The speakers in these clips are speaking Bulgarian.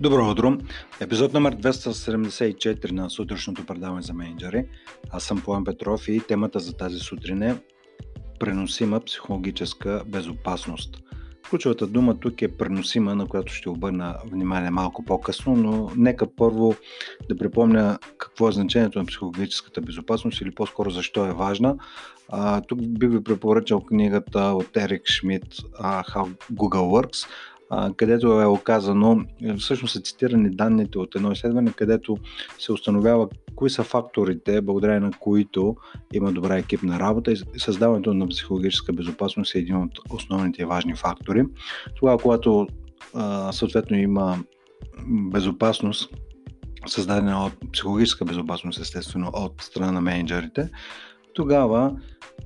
Добро утро! Епизод номер 274 на сутрешното предаване за менеджери. Аз съм Поем Петров и темата за тази сутрин е преносима психологическа безопасност. Ключовата дума тук е преносима, на която ще обърна внимание малко по-късно, но нека първо да припомня какво е значението на психологическата безопасност или по-скоро защо е важна. А, тук би ви препоръчал книгата от Ерик Шмидт How Google Works където е оказано, всъщност са цитирани данните от едно изследване, където се установява кои са факторите, благодарение на които има добра екипна работа и създаването на психологическа безопасност е един от основните важни фактори. Тогава, когато съответно има безопасност, създадена от психологическа безопасност, естествено, от страна на менеджерите, тогава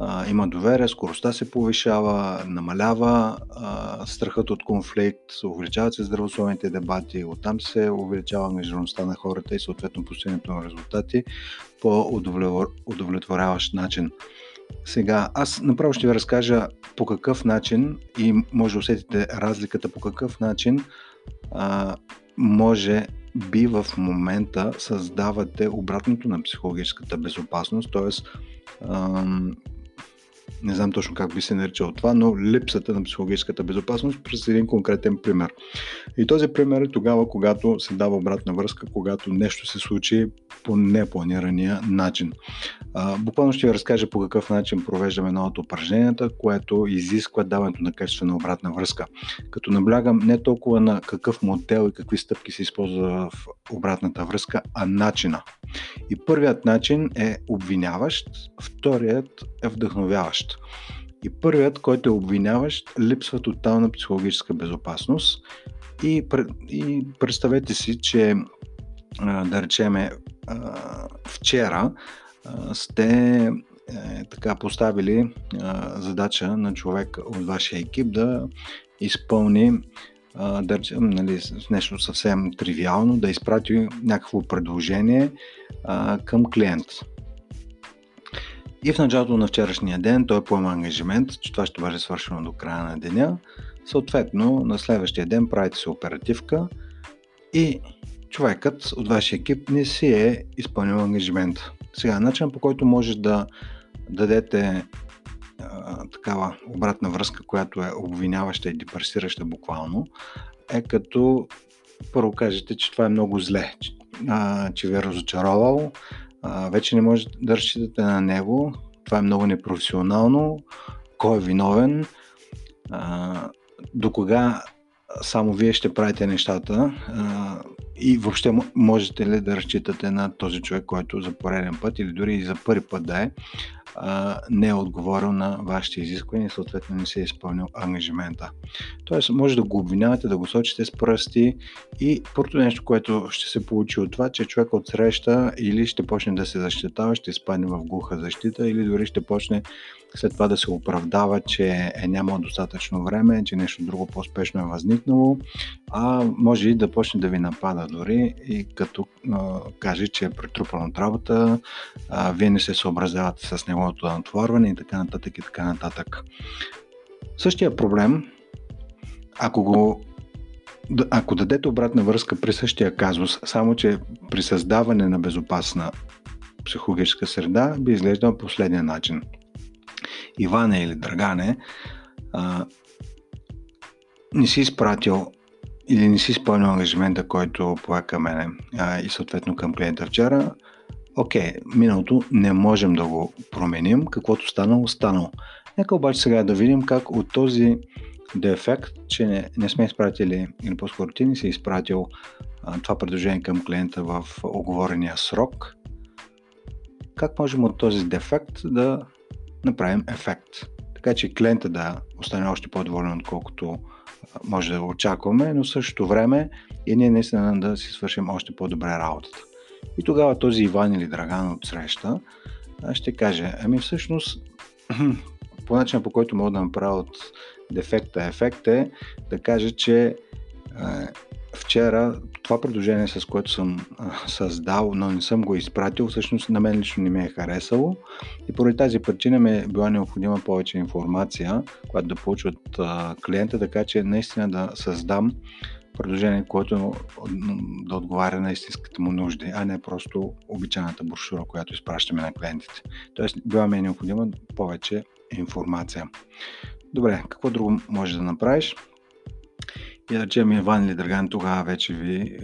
а, има доверие, скоростта се повишава, намалява а, страхът от конфликт, увеличават се здравословните дебати, оттам се увеличава ангажираността на хората и съответно постигането на резултати по удовлетворяващ начин. Сега, аз направо ще ви разкажа по какъв начин и може да усетите разликата по какъв начин а, може би в момента създавате обратното на психологическата безопасност, т.е не знам точно как би се наричал това, но липсата на психологическата безопасност през един конкретен пример. И този пример е тогава, когато се дава обратна връзка, когато нещо се случи по непланирания начин. А, буквално ще ви разкажа по какъв начин провеждаме едно от упражненията, което изисква даването на качествена обратна връзка. Като наблягам не толкова на какъв модел и какви стъпки се използва в обратната връзка, а начина. И първият начин е обвиняващ, вторият е вдъхновяващ. И първият, който е обвиняващ, липсва тотална психологическа безопасност. И, и представете си, че да речеме вчера сте е, така поставили задача на човек от вашия екип да изпълни речем, нали, нещо съвсем тривиално, да изпрати някакво предложение а, към клиент. И в началото на вчерашния ден той поема ангажимент, че това ще бъде свършено до края на деня. Съответно, на следващия ден правите се оперативка и човекът от вашия екип не си е изпълнил ангажимент. Сега, начин по който може да дадете такава обратна връзка, която е обвиняваща и депресираща буквално, е като първо кажете, че това е много зле, че, а, че ви е разочаровал, а, вече не може да разчитате на него, това е много непрофесионално, кой е виновен, а, до кога само вие ще правите нещата а, и въобще можете ли да разчитате на този човек, който за пореден път или дори и за първи път да е, а, не е отговорил на вашите изисквания и съответно не се е изпълнил ангажимента. Тоест, може да го обвинявате, да го сочите с пръсти и първото нещо, което ще се получи от това, че човек от среща или ще почне да се защитава, ще изпадне в глуха защита или дори ще почне след това да се оправдава, че е нямало достатъчно време, че нещо друго по-спешно е възникнало, а може и да почне да ви напада дори и като а, каже, че е претрупан от работа, а, вие не се съобразявате с неговото натоварване и така нататък и така нататък. Същия проблем, ако го ако дадете обратна връзка при същия казус, само че при създаване на безопасна психологическа среда би изглеждал последния начин – Иване или Драгане, а, не си изпратил или не си изпълнил ангажимента, който пое към мене а, и съответно към клиента вчера, окей, миналото не можем да го променим, каквото станало, станало. Нека обаче сега да видим как от този дефект, че не, не сме изпратили, или по-скоро ти не си изпратил а, това предложение към клиента в оговорения срок, как можем от този дефект да направим ефект. Така че клиента да остане още по-доволен, отколкото може да очакваме, но същото време и ние наистина да си свършим още по-добре работата. И тогава този Иван или Драган от среща ще каже, ами всъщност по начина по който мога да направя от дефекта ефект е да кажа, че вчера това предложение, с което съм създал, но не съм го изпратил, всъщност на мен лично не ми е харесало и поради тази причина ми е била необходима повече информация, която да получа от клиента, така че наистина да създам предложение, което да отговаря на истинските му нужди, а не просто обичайната брошура, която изпращаме на клиентите. Тоест, била ми е необходима повече информация. Добре, какво друго може да направиш? И да речем Иван или Драган, тогава вече ви е,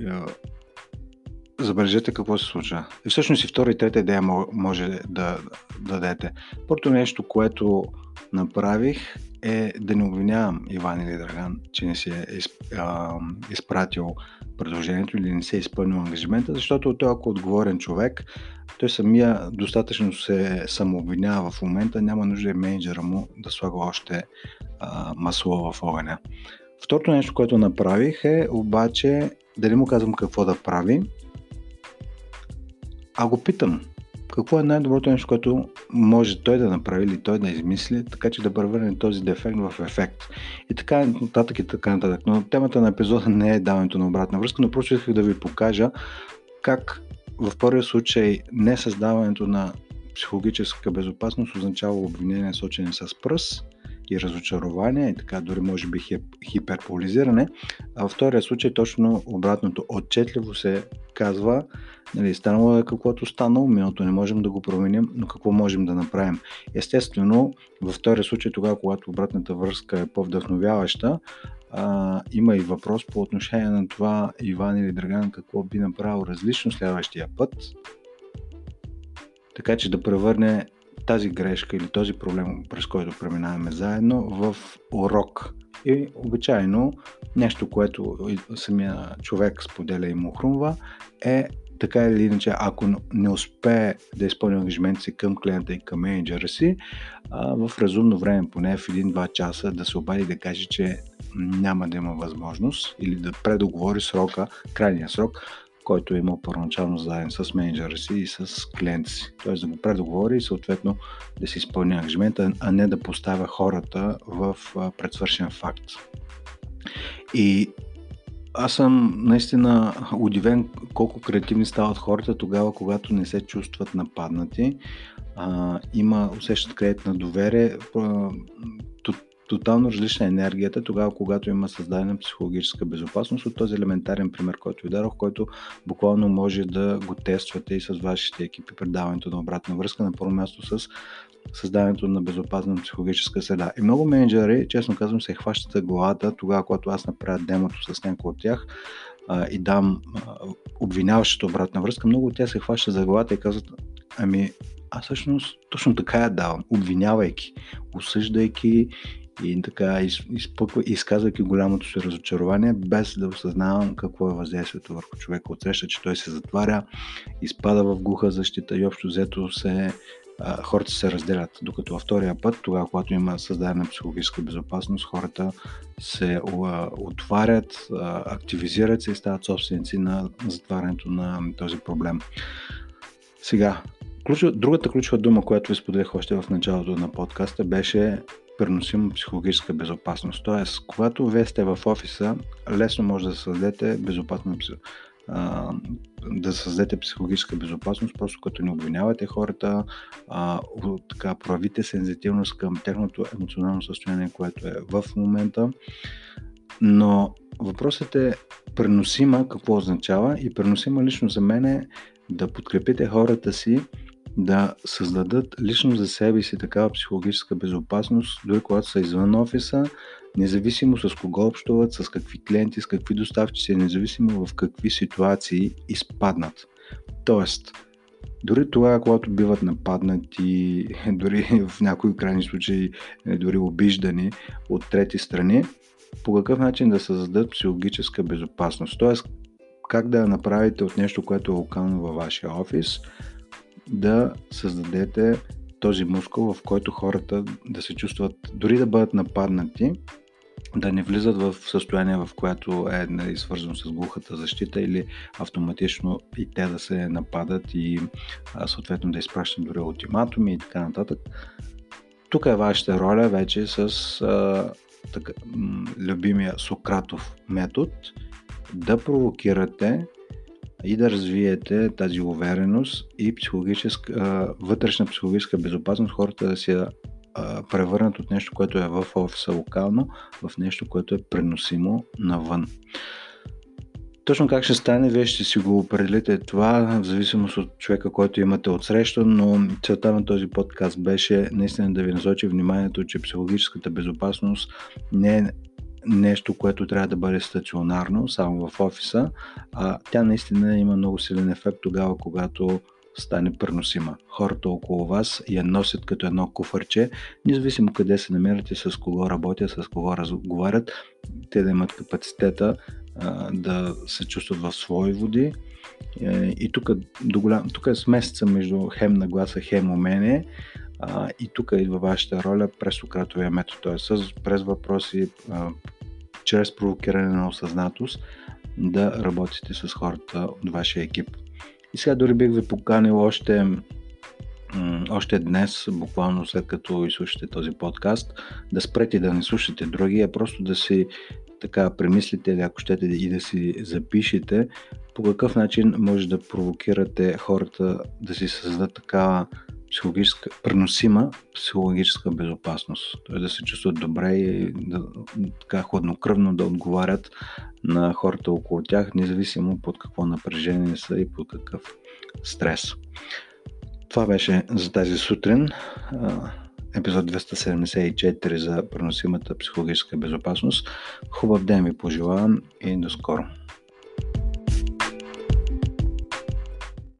забележете какво се случва. И всъщност и втора и трета идея може да, да дадете. Първото нещо, което направих е да не обвинявам Иван или Драган, че не си е изпратил предложението или не се е изпълнил ангажимента, защото той ако е отговорен човек, той самия достатъчно се самообвинява в момента, няма нужда и менеджера му да слага още а, масло в огъня. Второто нещо, което направих е обаче дали му казвам какво да прави, а го питам какво е най-доброто нещо, което може той да направи или той да измисли, така че да превърне този дефект в ефект. И така нататък и така нататък. Но темата на епизода не е даването на обратна връзка, но просто исках да ви покажа как в първия случай не създаването на психологическа безопасност означава обвинение сочене с пръст, и разочарование и така дори може би хиперполизиране. А във втория случай точно обратното. Отчетливо се казва, нали, станало е каквото станало, миналото не можем да го променим, но какво можем да направим. Естествено, във втория случай, тогава, когато обратната връзка е по-вдъхновяваща, а, има и въпрос по отношение на това Иван или Драган какво би направил различно следващия път, така че да превърне тази грешка или този проблем, през който преминаваме заедно, в урок. И обичайно нещо, което самия човек споделя и му хрумва, е така или иначе, ако не успее да изпълни ангажимент си към клиента и към менеджера си, в разумно време, поне в 1-2 часа, да се обади да каже, че няма да има възможност или да предоговори срока, крайния срок, който е имал първоначално зададен с менеджера си и с клиента си. Тоест да го предоговори и съответно да си изпълни ангажимента, а не да поставя хората в предсвършен факт. И аз съм наистина удивен колко креативни стават хората тогава, когато не се чувстват нападнати. А, има, усещат кредит на доверие тотално различна енергията тогава, когато има създадена психологическа безопасност от този елементарен пример, който ви дадох, който буквално може да го тествате и с вашите екипи предаването на обратна връзка, на първо място с създаването на безопасна психологическа среда. И много менеджери, честно казвам, се хващат за главата тогава, когато аз направя демото с някой от тях и дам обвиняващата обратна връзка, много от тях се хващат за главата и казват, ами аз всъщност точно така я давам, обвинявайки, осъждайки и така изпъква, изказвайки голямото си разочарование, без да осъзнавам какво е въздействието върху човека. Отсреща, че той се затваря, изпада в глуха защита и общо взето се хората се разделят. Докато във втория път, тогава, когато има създадена психологическа безопасност, хората се отварят, активизират се и стават собственици на затварянето на този проблем. Сега, ключова, другата ключова дума, която ви споделях още в началото на подкаста, беше преносима психологическа безопасност. Тоест, когато вие сте в офиса, лесно може да създадете безопасна да създадете психологическа безопасност, просто като не обвинявате хората, така, проявите сензитивност към техното емоционално състояние, което е в момента. Но въпросът е преносима какво означава и преносима лично за мен е да подкрепите хората си да създадат лично за себе си такава психологическа безопасност, дори когато са извън офиса, независимо с кого общуват, с какви клиенти, с какви доставчици, независимо в какви ситуации изпаднат. Тоест, дори това, когато биват нападнати, дори в някои крайни случаи, е, дори обиждани от трети страни, по какъв начин да създадат психологическа безопасност. Тоест, как да направите от нещо, което е локално във вашия офис, да създадете този мускул, в който хората да се чувстват, дори да бъдат нападнати, да не влизат в състояние, в което е нали, свързано с глухата защита или автоматично и те да се нападат и а, съответно да изпращат дори ултиматуми и така нататък. Тук е вашата роля вече с а, така, любимия Сократов метод да провокирате и да развиете тази увереност и психологическа, вътрешна психологическа безопасност, хората да се превърнат от нещо, което е в офиса локално, в нещо, което е преносимо навън. Точно как ще стане, вие ще си го определите това, в зависимост от човека, който имате отсреща, но целта на този подкаст беше наистина да ви насочи вниманието, че психологическата безопасност не е нещо, което трябва да бъде стационарно, само в офиса, а тя наистина има много силен ефект тогава, когато стане преносима. Хората около вас я носят като едно куфърче, независимо къде се намирате, с кого работят, с кого разговарят, те да имат капацитета а, да се чувстват в свои води. Е, и тук, до голям, тук е смесеца между хем на гласа, хем умение. А, и тук идва вашата роля през Сократовия метод, т.е. през въпроси, а, чрез провокиране на осъзнатост, да работите с хората от вашия екип. И сега дори бих ви поканил още, още днес, буквално след като изслушате този подкаст, да спрете да не слушате други, а просто да си така премислите, ако щете и да си запишете по какъв начин може да провокирате хората да си създадат такава психологическа, преносима психологическа безопасност. Т.е. да се чувстват добре и да, така хладнокръвно да отговарят на хората около тях, независимо под какво напрежение са и под какъв стрес. Това беше за тази сутрин. Епизод 274 за преносимата психологическа безопасност. Хубав ден ви пожелавам и до скоро.